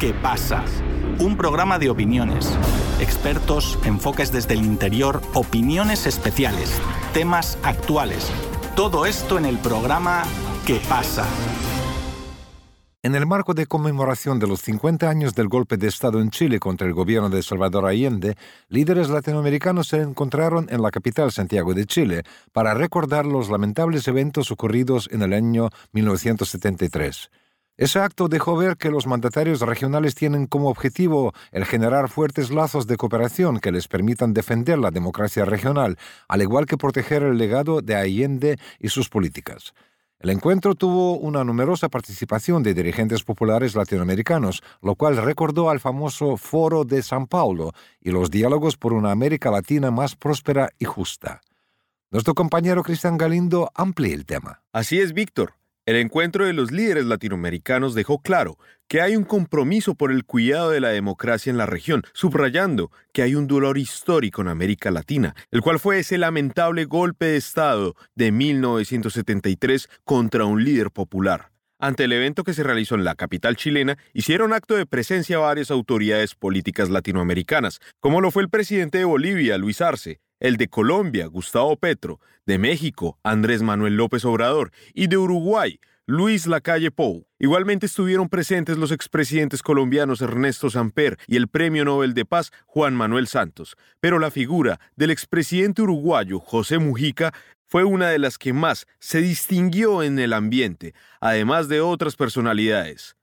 ¿Qué pasa? Un programa de opiniones, expertos, enfoques desde el interior, opiniones especiales, temas actuales. Todo esto en el programa ¿Qué pasa? En el marco de conmemoración de los 50 años del golpe de Estado en Chile contra el gobierno de Salvador Allende, líderes latinoamericanos se encontraron en la capital Santiago de Chile para recordar los lamentables eventos ocurridos en el año 1973. Ese acto dejó ver que los mandatarios regionales tienen como objetivo el generar fuertes lazos de cooperación que les permitan defender la democracia regional, al igual que proteger el legado de Allende y sus políticas. El encuentro tuvo una numerosa participación de dirigentes populares latinoamericanos, lo cual recordó al famoso Foro de San Paulo y los diálogos por una América Latina más próspera y justa. Nuestro compañero Cristian Galindo amplía el tema. Así es, Víctor. El encuentro de los líderes latinoamericanos dejó claro que hay un compromiso por el cuidado de la democracia en la región, subrayando que hay un dolor histórico en América Latina, el cual fue ese lamentable golpe de Estado de 1973 contra un líder popular. Ante el evento que se realizó en la capital chilena, hicieron acto de presencia varias autoridades políticas latinoamericanas, como lo fue el presidente de Bolivia, Luis Arce, el de Colombia, Gustavo Petro, de México, Andrés Manuel López Obrador, y de Uruguay, Luis Lacalle Pou. Igualmente estuvieron presentes los expresidentes colombianos Ernesto Samper y el Premio Nobel de Paz Juan Manuel Santos. Pero la figura del expresidente uruguayo José Mujica fue una de las que más se distinguió en el ambiente, además de otras personalidades.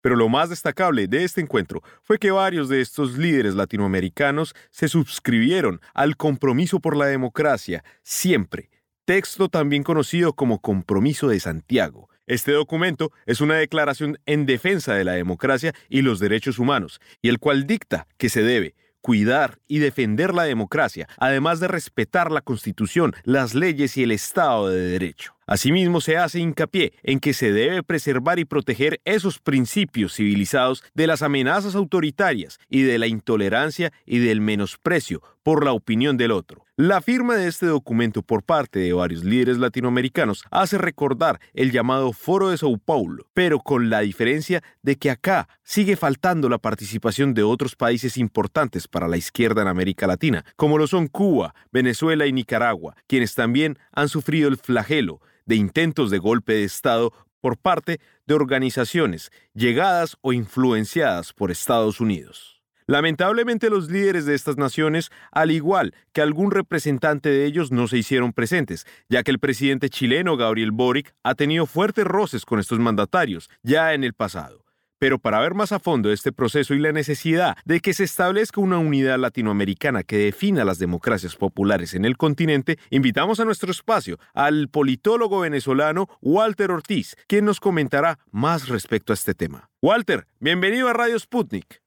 Pero lo más destacable de este encuentro fue que varios de estos líderes latinoamericanos se suscribieron al compromiso por la democracia, siempre, texto también conocido como Compromiso de Santiago. Este documento es una declaración en defensa de la democracia y los derechos humanos, y el cual dicta que se debe cuidar y defender la democracia, además de respetar la Constitución, las leyes y el Estado de Derecho. Asimismo, se hace hincapié en que se debe preservar y proteger esos principios civilizados de las amenazas autoritarias y de la intolerancia y del menosprecio por la opinión del otro. La firma de este documento por parte de varios líderes latinoamericanos hace recordar el llamado Foro de Sao Paulo, pero con la diferencia de que acá sigue faltando la participación de otros países importantes para la izquierda en América Latina, como lo son Cuba, Venezuela y Nicaragua, quienes también han sufrido el flagelo de intentos de golpe de Estado por parte de organizaciones llegadas o influenciadas por Estados Unidos. Lamentablemente los líderes de estas naciones, al igual que algún representante de ellos, no se hicieron presentes, ya que el presidente chileno Gabriel Boric ha tenido fuertes roces con estos mandatarios ya en el pasado. Pero para ver más a fondo este proceso y la necesidad de que se establezca una unidad latinoamericana que defina las democracias populares en el continente, invitamos a nuestro espacio al politólogo venezolano Walter Ortiz, quien nos comentará más respecto a este tema. Walter, bienvenido a Radio Sputnik.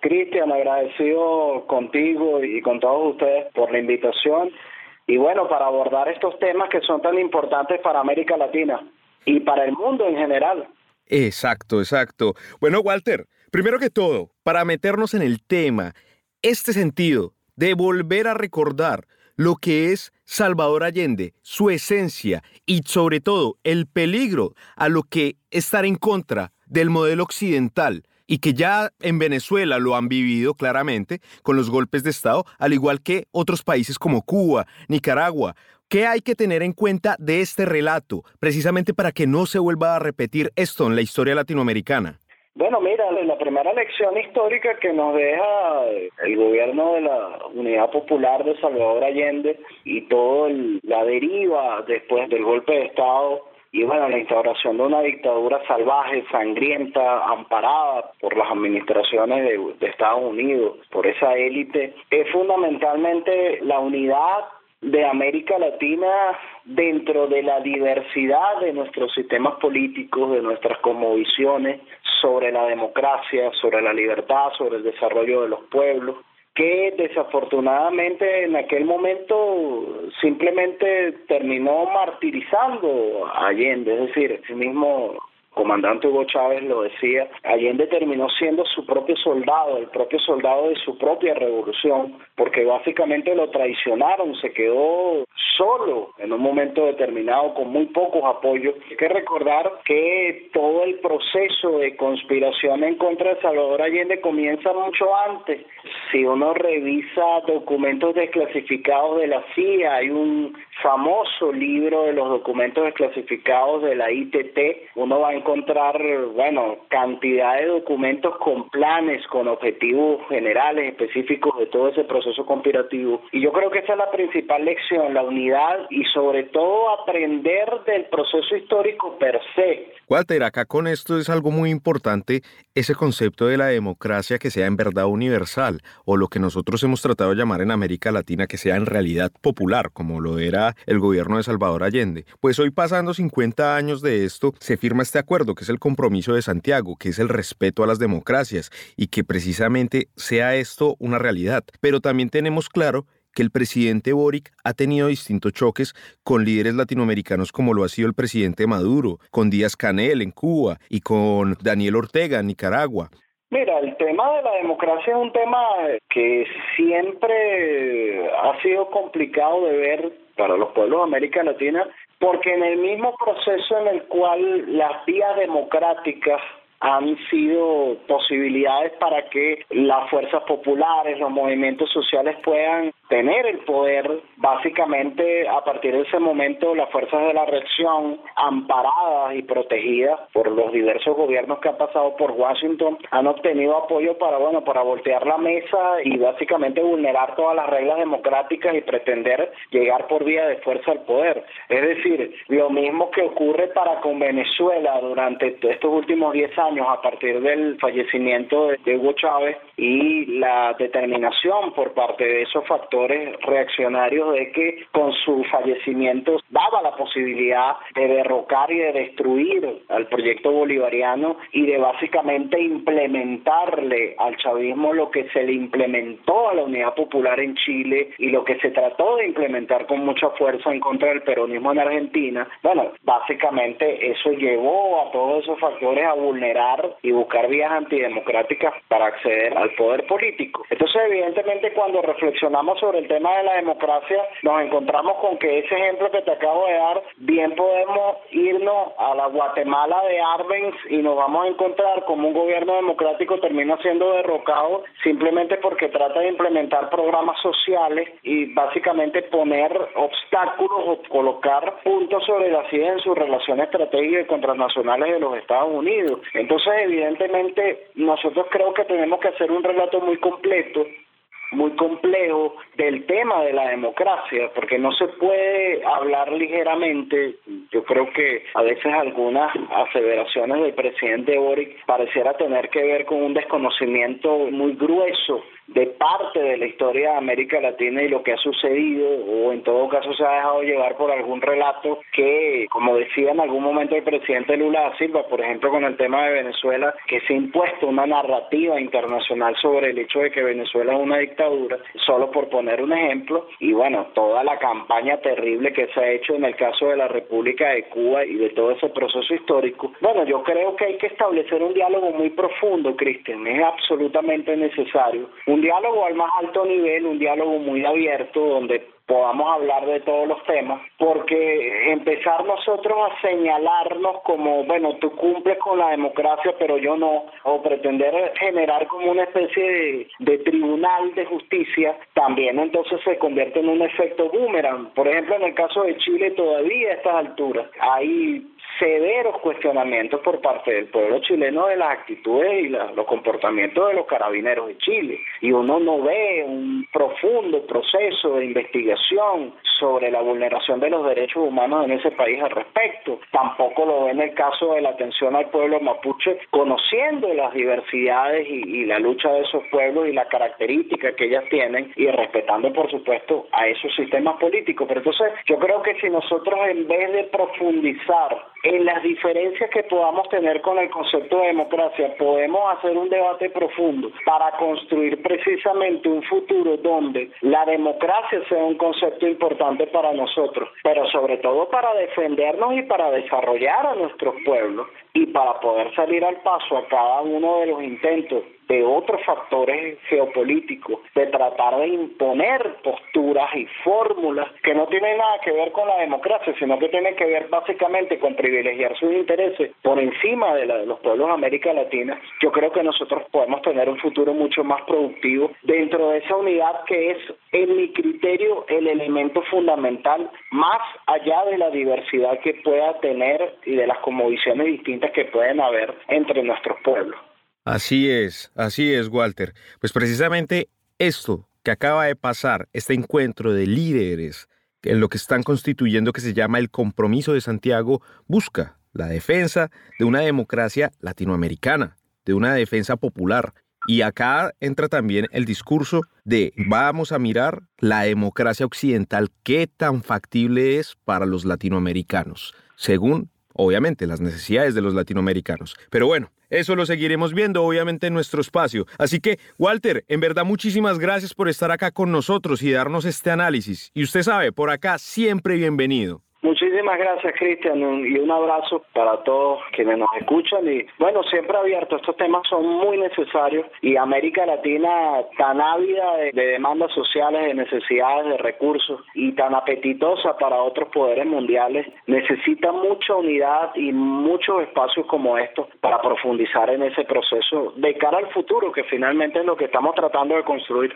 Cristian, agradecido contigo y con todos ustedes por la invitación y bueno, para abordar estos temas que son tan importantes para América Latina y para el mundo en general. Exacto, exacto. Bueno, Walter, primero que todo, para meternos en el tema, este sentido de volver a recordar lo que es Salvador Allende, su esencia y sobre todo el peligro a lo que estar en contra del modelo occidental y que ya en Venezuela lo han vivido claramente con los golpes de Estado, al igual que otros países como Cuba, Nicaragua. ¿Qué hay que tener en cuenta de este relato, precisamente para que no se vuelva a repetir esto en la historia latinoamericana? Bueno, mira, la primera lección histórica que nos deja el gobierno de la Unidad Popular de Salvador Allende y toda la deriva después del golpe de Estado y bueno, la instauración de una dictadura salvaje, sangrienta, amparada por las administraciones de, Estados Unidos, por esa élite, es fundamentalmente la unidad de América Latina dentro de la diversidad de nuestros sistemas políticos, de nuestras cosmovisiones sobre la democracia, sobre la libertad, sobre el desarrollo de los pueblos, que desafortunadamente en aquel momento simplemente terminó martirizando a Allende, es decir, el mismo comandante Hugo Chávez lo decía, Allende terminó siendo su propio soldado, el propio soldado de su propia revolución, porque básicamente lo traicionaron, se quedó solo en un momento determinado con muy pocos apoyos. Hay que recordar que todo el proceso de conspiración en contra de Salvador Allende comienza mucho antes. Si uno revisa documentos desclasificados de la CIA, hay un famoso libro de los documentos desclasificados de la ITT, uno va a encontrar, bueno, cantidad de documentos con planes, con objetivos generales, específicos de todo ese proceso conspirativo. Y yo creo que esa es la principal lección, la unidad y sobre todo aprender del proceso histórico per se. Walter, acá con esto es algo muy importante, ese concepto de la democracia que sea en verdad universal, o lo que nosotros hemos tratado de llamar en América Latina que sea en realidad popular, como lo era el gobierno de Salvador Allende. Pues hoy pasando 50 años de esto, se firma este acuerdo, que es el compromiso de Santiago, que es el respeto a las democracias, y que precisamente sea esto una realidad. Pero también tenemos claro que el presidente Boric ha tenido distintos choques con líderes latinoamericanos como lo ha sido el presidente Maduro, con Díaz Canel en Cuba y con Daniel Ortega en Nicaragua. Mira, el tema de la democracia es un tema que siempre ha sido complicado de ver para los pueblos de América Latina, porque en el mismo proceso en el cual las vías democráticas han sido posibilidades para que las fuerzas populares, los movimientos sociales puedan tener el poder. Básicamente, a partir de ese momento, las fuerzas de la reacción, amparadas y protegidas por los diversos gobiernos que han pasado por Washington, han obtenido apoyo para, bueno, para voltear la mesa y básicamente vulnerar todas las reglas democráticas y pretender llegar por vía de fuerza al poder. Es decir, lo mismo que ocurre para con Venezuela durante estos últimos 10 años a partir del fallecimiento de Hugo Chávez y la determinación por parte de esos factores reaccionarios de que con su fallecimiento daba la posibilidad de derrocar y de destruir al proyecto bolivariano y de básicamente implementarle al chavismo lo que se le implementó a la Unidad Popular en Chile y lo que se trató de implementar con mucha fuerza en contra del peronismo en Argentina. Bueno, básicamente eso llevó a todos esos factores a vulnerar y buscar vías antidemocráticas para acceder al poder político. Entonces, evidentemente, cuando reflexionamos sobre el tema de la democracia, nos encontramos con que ese ejemplo que te acabo de dar, bien podemos irnos a la Guatemala de Arbenz y nos vamos a encontrar como un gobierno democrático termina siendo derrocado simplemente porque trata de implementar programas sociales y básicamente poner obstáculos o colocar puntos sobre la silla en su relación estratégica y transnacionales de los Estados Unidos. Entonces, evidentemente, nosotros creo que tenemos que hacer un relato muy completo muy complejo tema de la democracia, porque no se puede hablar ligeramente. Yo creo que a veces algunas aseveraciones del presidente Boric pareciera tener que ver con un desconocimiento muy grueso de parte de la historia de América Latina y lo que ha sucedido, o en todo caso se ha dejado llevar por algún relato que, como decía en algún momento el presidente Lula da Silva, por ejemplo con el tema de Venezuela, que se ha impuesto una narrativa internacional sobre el hecho de que Venezuela es una dictadura, solo por poner un ejemplo, y bueno, toda la campaña terrible que se ha hecho en el caso de la República de Cuba y de todo ese proceso histórico. Bueno, yo creo que hay que establecer un diálogo muy profundo, Cristian, es absolutamente necesario un diálogo al más alto nivel, un diálogo muy abierto donde podamos hablar de todos los temas, porque empezar nosotros a señalarnos como, bueno, tú cumples con la democracia, pero yo no, o pretender generar como una especie de, de tribunal de justicia, también entonces se convierte en un efecto boomerang. Por ejemplo, en el caso de Chile todavía a estas alturas hay severos cuestionamientos por parte del pueblo chileno de las actitudes y los comportamientos de los carabineros de Chile. Y uno no ve un profundo proceso de investigación sobre la vulneración de los derechos humanos en ese país al respecto. Tampoco lo ve en el caso de la atención al pueblo mapuche, conociendo las diversidades y, la lucha de esos pueblos y las características que ellas tienen y respetando, por supuesto, a esos sistemas políticos. Pero entonces yo creo que si nosotros en vez de profundizar en las diferencias que podamos tener con el concepto de democracia, podemos hacer un debate profundo para construir precisamente un futuro donde la democracia sea un concepto importante para nosotros, pero sobre todo para defendernos y para desarrollar a nuestros pueblos y para poder salir al paso a cada uno de los intentos de otros factores geopolíticos, de tratar de imponer posturas y fórmulas que no tienen nada que ver con la democracia, sino que tienen que ver básicamente con privilegiar sus intereses por encima de, la, de los pueblos de América Latina, yo creo que nosotros podemos tener un futuro mucho más productivo dentro de esa unidad que es, en mi criterio, el elemento fundamental, más allá de la diversidad que pueda tener y de las conmovisiones distintas que pueden haber entre nuestros pueblos. Así es, así es, Walter. Pues precisamente esto que acaba de pasar, este encuentro de líderes en lo que están constituyendo que se llama el Compromiso de Santiago, busca la defensa de una democracia latinoamericana, de una defensa popular. Y acá entra también el discurso de vamos a mirar la democracia occidental, qué tan factible es para los latinoamericanos, según obviamente las necesidades de los latinoamericanos. Pero bueno, eso lo seguiremos viendo, obviamente, en nuestro espacio. Así que, Walter, en verdad, muchísimas gracias por estar acá con nosotros y darnos este análisis. Y usted sabe, por acá siempre bienvenido. Muchísimas gracias, Cristian, y un abrazo para todos quienes nos escuchan. Y bueno, siempre abierto, estos temas son muy necesarios y América Latina, tan ávida de, demandas sociales, de necesidades, de recursos y tan apetitosa para otros poderes mundiales, necesita mucha unidad y muchos espacios como estos para profundizar en ese proceso de cara al futuro, que finalmente es lo que estamos tratando de construir.